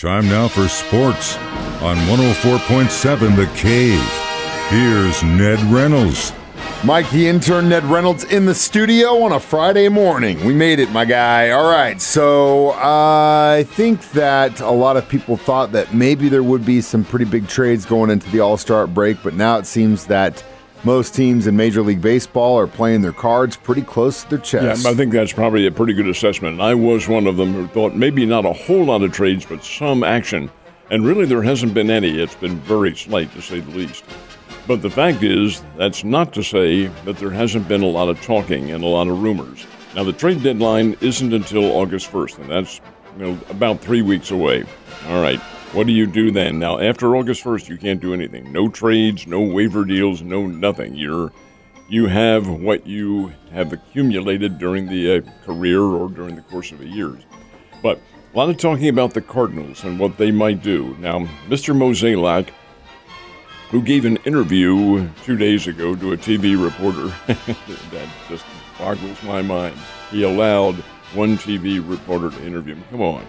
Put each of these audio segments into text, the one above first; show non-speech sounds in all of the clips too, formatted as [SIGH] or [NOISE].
Time now for sports on 104.7 The Cave. Here's Ned Reynolds. Mike, the intern, Ned Reynolds, in the studio on a Friday morning. We made it, my guy. All right, so uh, I think that a lot of people thought that maybe there would be some pretty big trades going into the All Star break, but now it seems that most teams in Major League Baseball are playing their cards pretty close to their chest. Yeah, I think that's probably a pretty good assessment. And I was one of them who thought maybe not a whole lot of trades, but some action. And really, there hasn't been any. It's been very slight, to say the least. But the fact is, that's not to say that there hasn't been a lot of talking and a lot of rumors. Now, the trade deadline isn't until August 1st, and that's you know, about three weeks away. All right, what do you do then? Now, after August 1st, you can't do anything. No trades, no waiver deals, no nothing. You're you have what you have accumulated during the uh, career or during the course of a year. But a lot of talking about the Cardinals and what they might do. Now, Mr. Mozeliak who gave an interview two days ago to a TV reporter. [LAUGHS] that just boggles my mind. He allowed one TV reporter to interview him. Come on.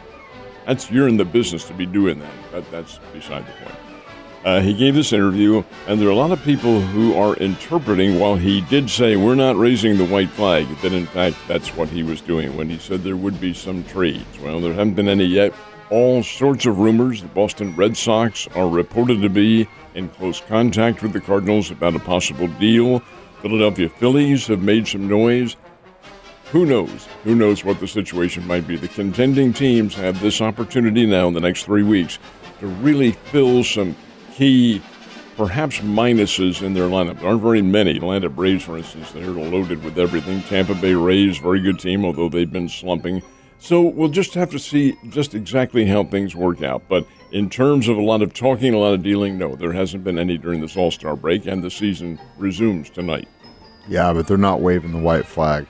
That's you're in the business to be doing that. But that's beside the point. Uh, he gave this interview, and there are a lot of people who are interpreting while he did say we're not raising the white flag, that in fact that's what he was doing when he said there would be some trades. Well, there haven't been any yet. All sorts of rumors. The Boston Red Sox are reported to be in close contact with the Cardinals about a possible deal. Philadelphia Phillies have made some noise. Who knows? Who knows what the situation might be? The contending teams have this opportunity now in the next three weeks to really fill some key, perhaps minuses in their lineup. There aren't very many. Atlanta Braves, for instance, they're loaded with everything. Tampa Bay Rays, very good team, although they've been slumping. So we'll just have to see just exactly how things work out. But in terms of a lot of talking, a lot of dealing, no, there hasn't been any during this All Star break, and the season resumes tonight. Yeah, but they're not waving the white flag.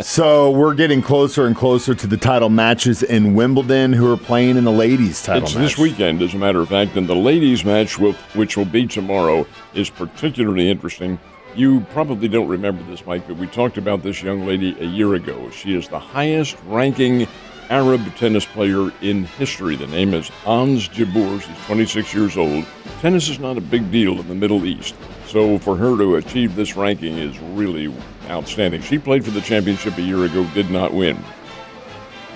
So we're getting closer and closer to the title matches in Wimbledon, who are playing in the ladies' title it's match. this weekend, as a matter of fact, and the ladies' match, will, which will be tomorrow, is particularly interesting. You probably don't remember this, Mike, but we talked about this young lady a year ago. She is the highest ranking Arab tennis player in history. The name is Ons Jabeur. She's 26 years old. Tennis is not a big deal in the Middle East. So for her to achieve this ranking is really outstanding. She played for the championship a year ago, did not win.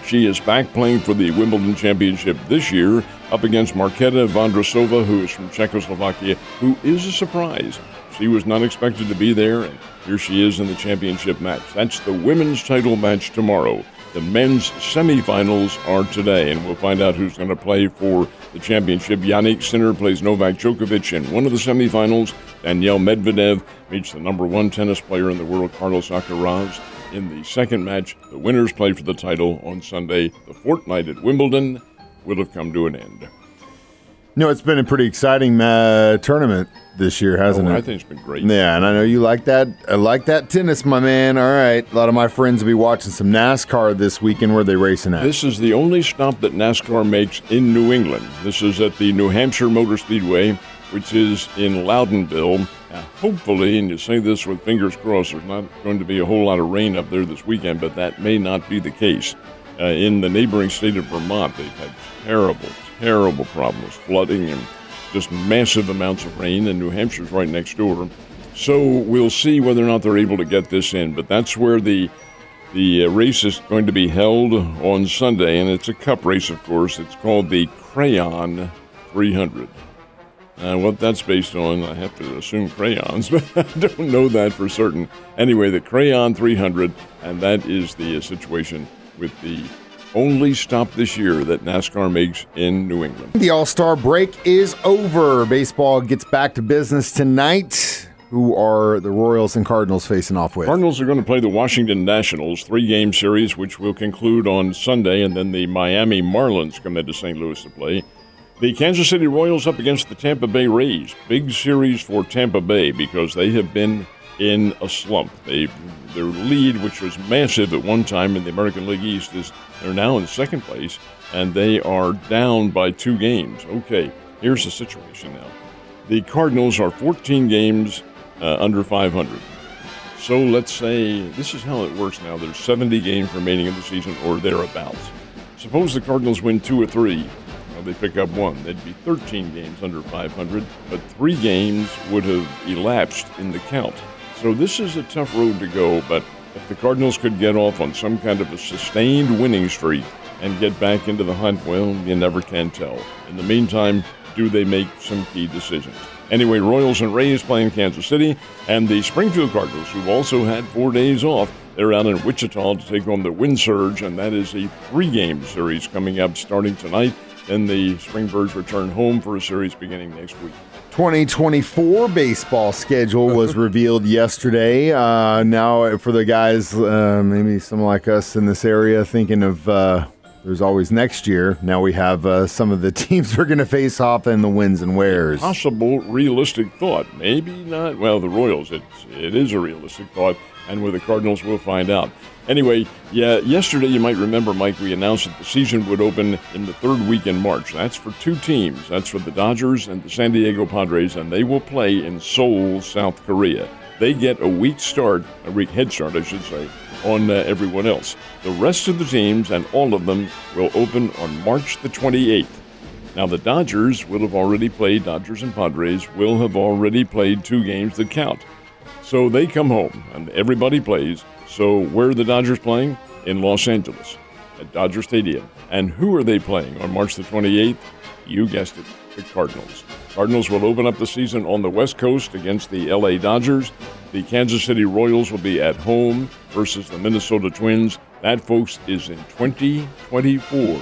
She is back playing for the Wimbledon Championship this year up against Marketa Vondrousova, who is from Czechoslovakia, who is a surprise. She was not expected to be there, and here she is in the championship match. That's the women's title match tomorrow. The men's semifinals are today, and we'll find out who's going to play for the championship. Jannik Sinner plays Novak Djokovic in one of the semifinals. Daniil Medvedev meets the number one tennis player in the world, Carlos Alcaraz, in the second match. The winners play for the title on Sunday. The fortnight at Wimbledon will have come to an end. No, it's been a pretty exciting uh, tournament this year, hasn't oh, it? I think it's been great. Yeah, and I know you like that. I like that tennis, my man. All right, a lot of my friends will be watching some NASCAR this weekend. Where they racing at? This is the only stop that NASCAR makes in New England. This is at the New Hampshire Motor Speedway, which is in Loudonville. Now, hopefully, and you say this with fingers crossed, there's not going to be a whole lot of rain up there this weekend, but that may not be the case. Uh, in the neighboring state of Vermont, they've had terrible, terrible problems, flooding and just massive amounts of rain, and New Hampshire's right next door. So we'll see whether or not they're able to get this in. But that's where the the uh, race is going to be held on Sunday, and it's a cup race, of course. It's called the Crayon 300. Uh, what that's based on, I have to assume crayons, [LAUGHS] but I don't know that for certain. Anyway, the Crayon 300, and that is the uh, situation with the only stop this year that NASCAR makes in New England. The All Star break is over. Baseball gets back to business tonight. Who are the Royals and Cardinals facing off with? Cardinals are going to play the Washington Nationals three game series, which will conclude on Sunday, and then the Miami Marlins come into St. Louis to play. The Kansas City Royals up against the Tampa Bay Rays. Big series for Tampa Bay because they have been in a slump. They their lead, which was massive at one time in the American League East, is they're now in second place, and they are down by two games. Okay, here's the situation now. The Cardinals are 14 games uh, under 500. So let's say this is how it works now. There's 70 games remaining in the season, or thereabouts. Suppose the Cardinals win two or three. Well, they pick up one. They'd be 13 games under 500, but three games would have elapsed in the count. So this is a tough road to go, but if the Cardinals could get off on some kind of a sustained winning streak and get back into the hunt, well, you never can tell. In the meantime, do they make some key decisions? Anyway, Royals and Rays playing in Kansas City, and the Springfield Cardinals, who also had four days off, they're out in Wichita to take on the Wind Surge, and that is a three game series coming up starting tonight. Then the Springbirds return home for a series beginning next week. 2024 baseball schedule was [LAUGHS] revealed yesterday. Uh, now, for the guys, uh, maybe some like us in this area, thinking of uh, there's always next year. Now we have uh, some of the [LAUGHS] teams we're going to face off in the wins and wears. Possible realistic thought. Maybe not. Well, the Royals, it's, it is a realistic thought. And with the Cardinals, we'll find out. Anyway, yeah, yesterday you might remember, Mike, we announced that the season would open in the third week in March. That's for two teams. That's for the Dodgers and the San Diego Padres, and they will play in Seoul, South Korea. They get a week start, a week head start, I should say, on uh, everyone else. The rest of the teams and all of them will open on March the 28th. Now, the Dodgers will have already played, Dodgers and Padres will have already played two games that count. So they come home and everybody plays. So where are the Dodgers playing? In Los Angeles at Dodger Stadium. And who are they playing on March the 28th? You guessed it, the Cardinals. Cardinals will open up the season on the West Coast against the LA Dodgers. The Kansas City Royals will be at home versus the Minnesota Twins. That, folks, is in 2024.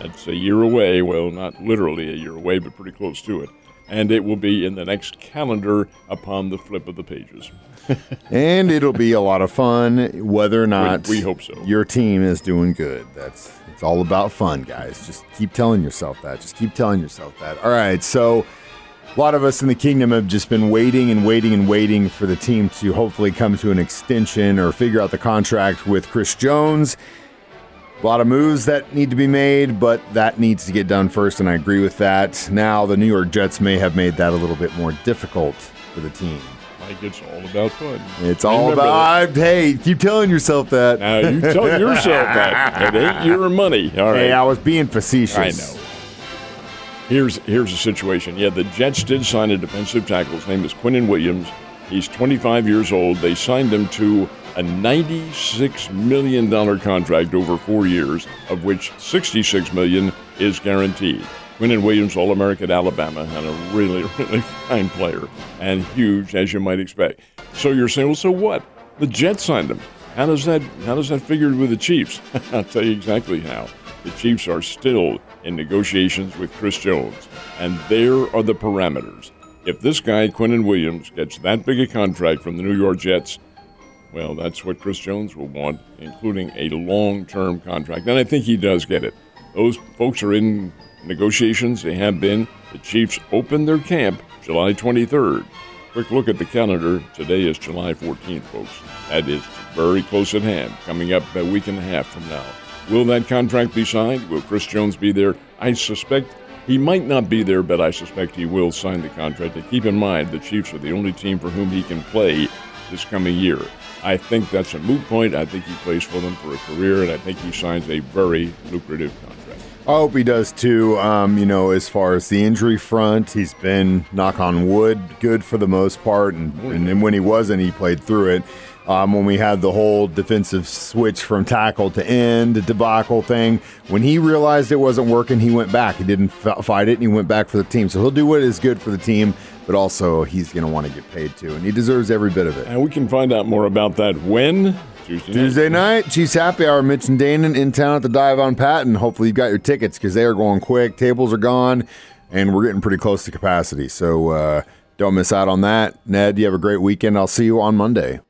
That's a year away. Well, not literally a year away, but pretty close to it and it will be in the next calendar upon the flip of the pages. [LAUGHS] and it'll be a lot of fun, whether or not we, we, hope so. Your team is doing good. That's it's all about fun, guys. Just keep telling yourself that. Just keep telling yourself that. All right, so. A lot of us in the kingdom have just been waiting and waiting and waiting for the team to hopefully come to an extension or figure out the contract with Chris Jones. A lot of moves that need to be made, but that needs to get done first, and I agree with that. Now, the New York Jets may have made that a little bit more difficult for the team. Like it's all about fun. It's all about. That. Hey, keep telling yourself that. Now you tell yourself that. [LAUGHS] It ain't your money. All right. Hey, I was being facetious. I know. Here's here's the situation. Yeah, the Jets did sign a defensive tackle. His name is Quinnen Williams. He's 25 years old. They signed him to a $96 million contract over four years, of which 66 million is guaranteed. Quinnen Williams, All American Alabama, and a really, [LAUGHS] really fine player, and huge, as you might expect. So you're saying, well, so what? The Jets signed him. How does that how does that figure with the Chiefs? [LAUGHS] I'll tell you exactly how. The Chiefs are still in negotiations with Chris Jones, and there are the parameters. If this guy, Quinnen Williams, gets that big a contract from the New York Jets, well, that's what Chris Jones will want, including a long term contract. And I think he does get it. Those folks are in negotiations, they have been. The Chiefs open their camp July 23rd. Quick look at the calendar. Today is July 14th, folks. That is very close at hand, coming up a week and a half from now. Will that contract be signed? Will Chris Jones be there? I suspect he might not be there, but I suspect he will sign the contract. And keep in mind, the Chiefs are the only team for whom he can play this coming year. I think that's a moot point. I think he plays for them for a career, and I think he signs a very lucrative contract. I hope he does too. Um, you know, as far as the injury front, he's been, knock on wood, good for the most part. And, oh, and, and when he wasn't, he played through it. Um, when we had the whole defensive switch from tackle to end debacle thing, when he realized it wasn't working, he went back. He didn't f- fight it, and he went back for the team. So he'll do what is good for the team but also he's going to want to get paid too, and he deserves every bit of it. And we can find out more about that when Tuesday night. Tuesday night, Chiefs Happy Hour. Mitch and Danan in town at the Dive on Patton. Hopefully, you've got your tickets because they are going quick. Tables are gone, and we're getting pretty close to capacity. So uh, don't miss out on that. Ned, you have a great weekend. I'll see you on Monday.